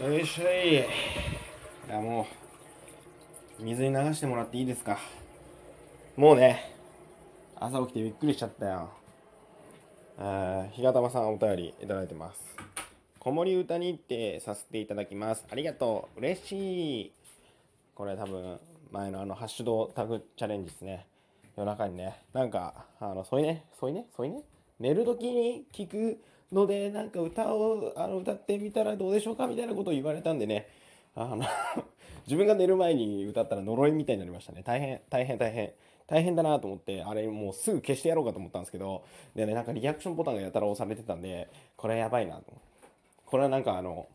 よいしょい。いや、もう、水に流してもらっていいですか？もうね、朝起きてびっくりしちゃったよ。あー、ひがたまさんお便りいただいてます。子守歌にってさせていただきます。ありがとう。嬉しい。これ多分、前のあの、ハッシュドタグチャレンジですね。夜中にね、なんか、あの、そういね、そういね、そういね、寝る時に聞くので、なんか歌をあの歌ってみたらどうでしょうかみたいなことを言われたんでね、あの 自分が寝る前に歌ったら呪いみたいになりましたね。大変、大変、大変。大変だなと思って、あれもうすぐ消してやろうかと思ったんですけど、でね、なんかリアクションボタンがやたら押されてたんで、これはやばいなと。これはなんかあの、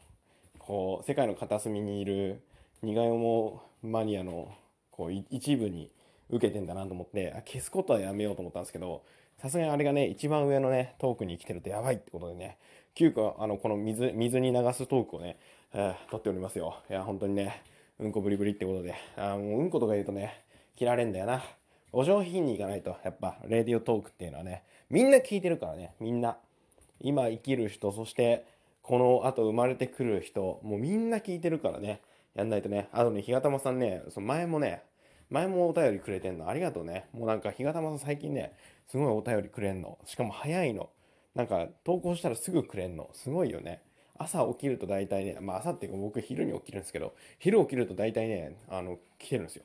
こう、世界の片隅にいる苦いもマニアのこう一部に受けてんだなと思って消すことはやめようと思ったんですけどさすがにあれがね一番上のねトークに来てるとやばいってことでね急遽あのこの水水に流すトークをね、えー、撮っておりますよ。いや本当にねうんこブリブリってことで。あもううんことか言うとね切られんだよな。お上品にいかないとやっぱレディオトークっていうのはねみんな聞いてるからねみんな。今生きる人そしてこの後生まれてくる人もうみんな聞いてるからねやんないとね。あとね日がたまさんねその前もね前もお便りくれてんのありがとうね。もうなんか日がたまさん最近ねすごいお便りくれんの。しかも早いの。なんか投稿したらすぐくれんの。すごいよね。朝起きると大体ねまあ朝っていうか僕昼に起きるんですけど昼起きると大体ねあの来てるんですよ、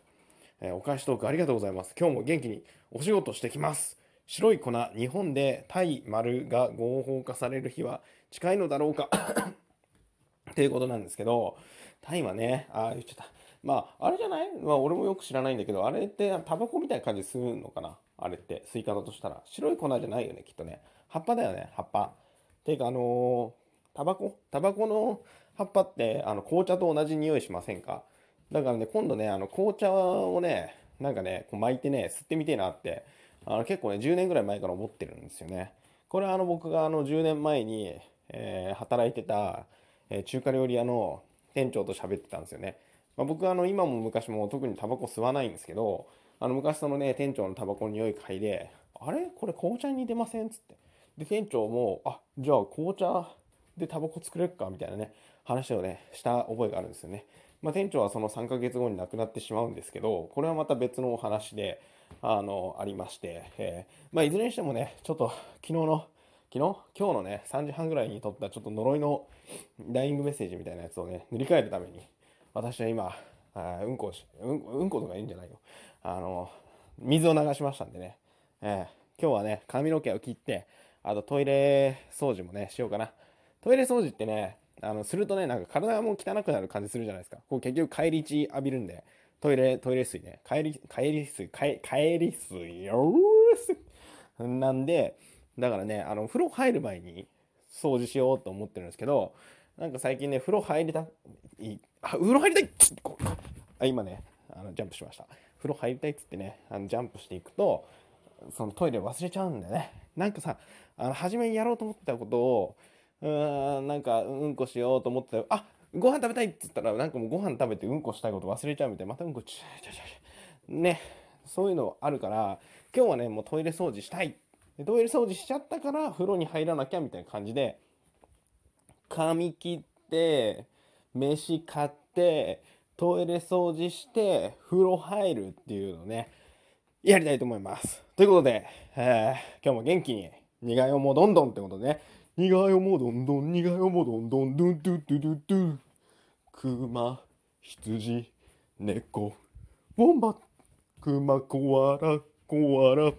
えー、お返しトークありがとうございます。今日も元気にお仕事してきます。白い粉日本で対丸が合法化される日は近いのだろうか。っていうことなんですけど大麻ねああ言っちゃった。まあ、あれじゃない？まあ、俺もよく知らないんだけど、あれってタバコみたいな感じするのかな？あれって、吸い方としたら。白い粉じゃないよね、きっとね。葉っぱだよね、葉っぱ。ていうか、あのー、タバコ？タバコの葉っぱって、あの、紅茶と同じ匂いしませんか？だからね、今度ね、あの、紅茶をね、なんかね、こう巻いてね、吸ってみてえなって、あの、結構ね、10年ぐらい前から思ってるんですよね。これはあの、僕があの、10年前に、えー、働いてた、えー、中華料理屋の店長と喋ってたんですよね。まあ、僕はあの今も昔も特にタバコ吸わないんですけどあの昔そのね店長のタバコの匂い嗅いであれ？これ紅茶に似てません？っつって。で店長もあじゃあ紅茶でタバコ作れるか？みたいなね話をねした覚えがあるんですよね、まあ、店長はその3ヶ月後に亡くなってしまうんですけどこれはまた別のお話であのありまして、えー、まあ、いずれにしてもねちょっと昨日の昨日？今日のね3時半ぐらいに撮ったちょっと呪いのダイイングメッセージみたいなやつをね塗り替えるために私は今、あうんこし、うん、うんことかいいんじゃないよ。あの、水を流しましたんでね。えー、今日はね、髪の毛を切って、あとトイレ掃除もね、しようかな。トイレ掃除ってね、あの、するとね、なんか体がもう汚くなる感じするじゃないですか。こう結局帰り血浴びるんで、トイレ、トイレ水ね。帰り、帰り水、帰帰り水よーなんで、だからね、あの、風呂入る前に掃除しようと思ってるんですけど、なんか最近ね、風呂入りたい、あ、風呂入りたいあ今ね、あのジャンプしました。風呂入りたいっつってね、あのジャンプしていくと、そのトイレ忘れちゃうんだよね。なんかさ、あの初めにやろうと思ってたことを、うーん、なんかうんこしようと思ってたあご飯食べたいっつったら、なんかもうご飯食べてうんこしたいこと忘れちゃうみたいな、またうんこちゃちゃちゃね、そういうのあるから、今日はね、もうトイレ掃除したい。トイレ掃除しちゃったから風呂に入らなきゃみたいな感じで、髪切って飯買ってトイレ掃除して風呂入るっていうのねやりたいと思います。ということで、えー、今日も元気に苦いもどんどんってことでね。苦いもどんどん苦いもどんどんドゥドゥドゥドゥドゥ熊羊猫。ウォンバックマコアラコアラ。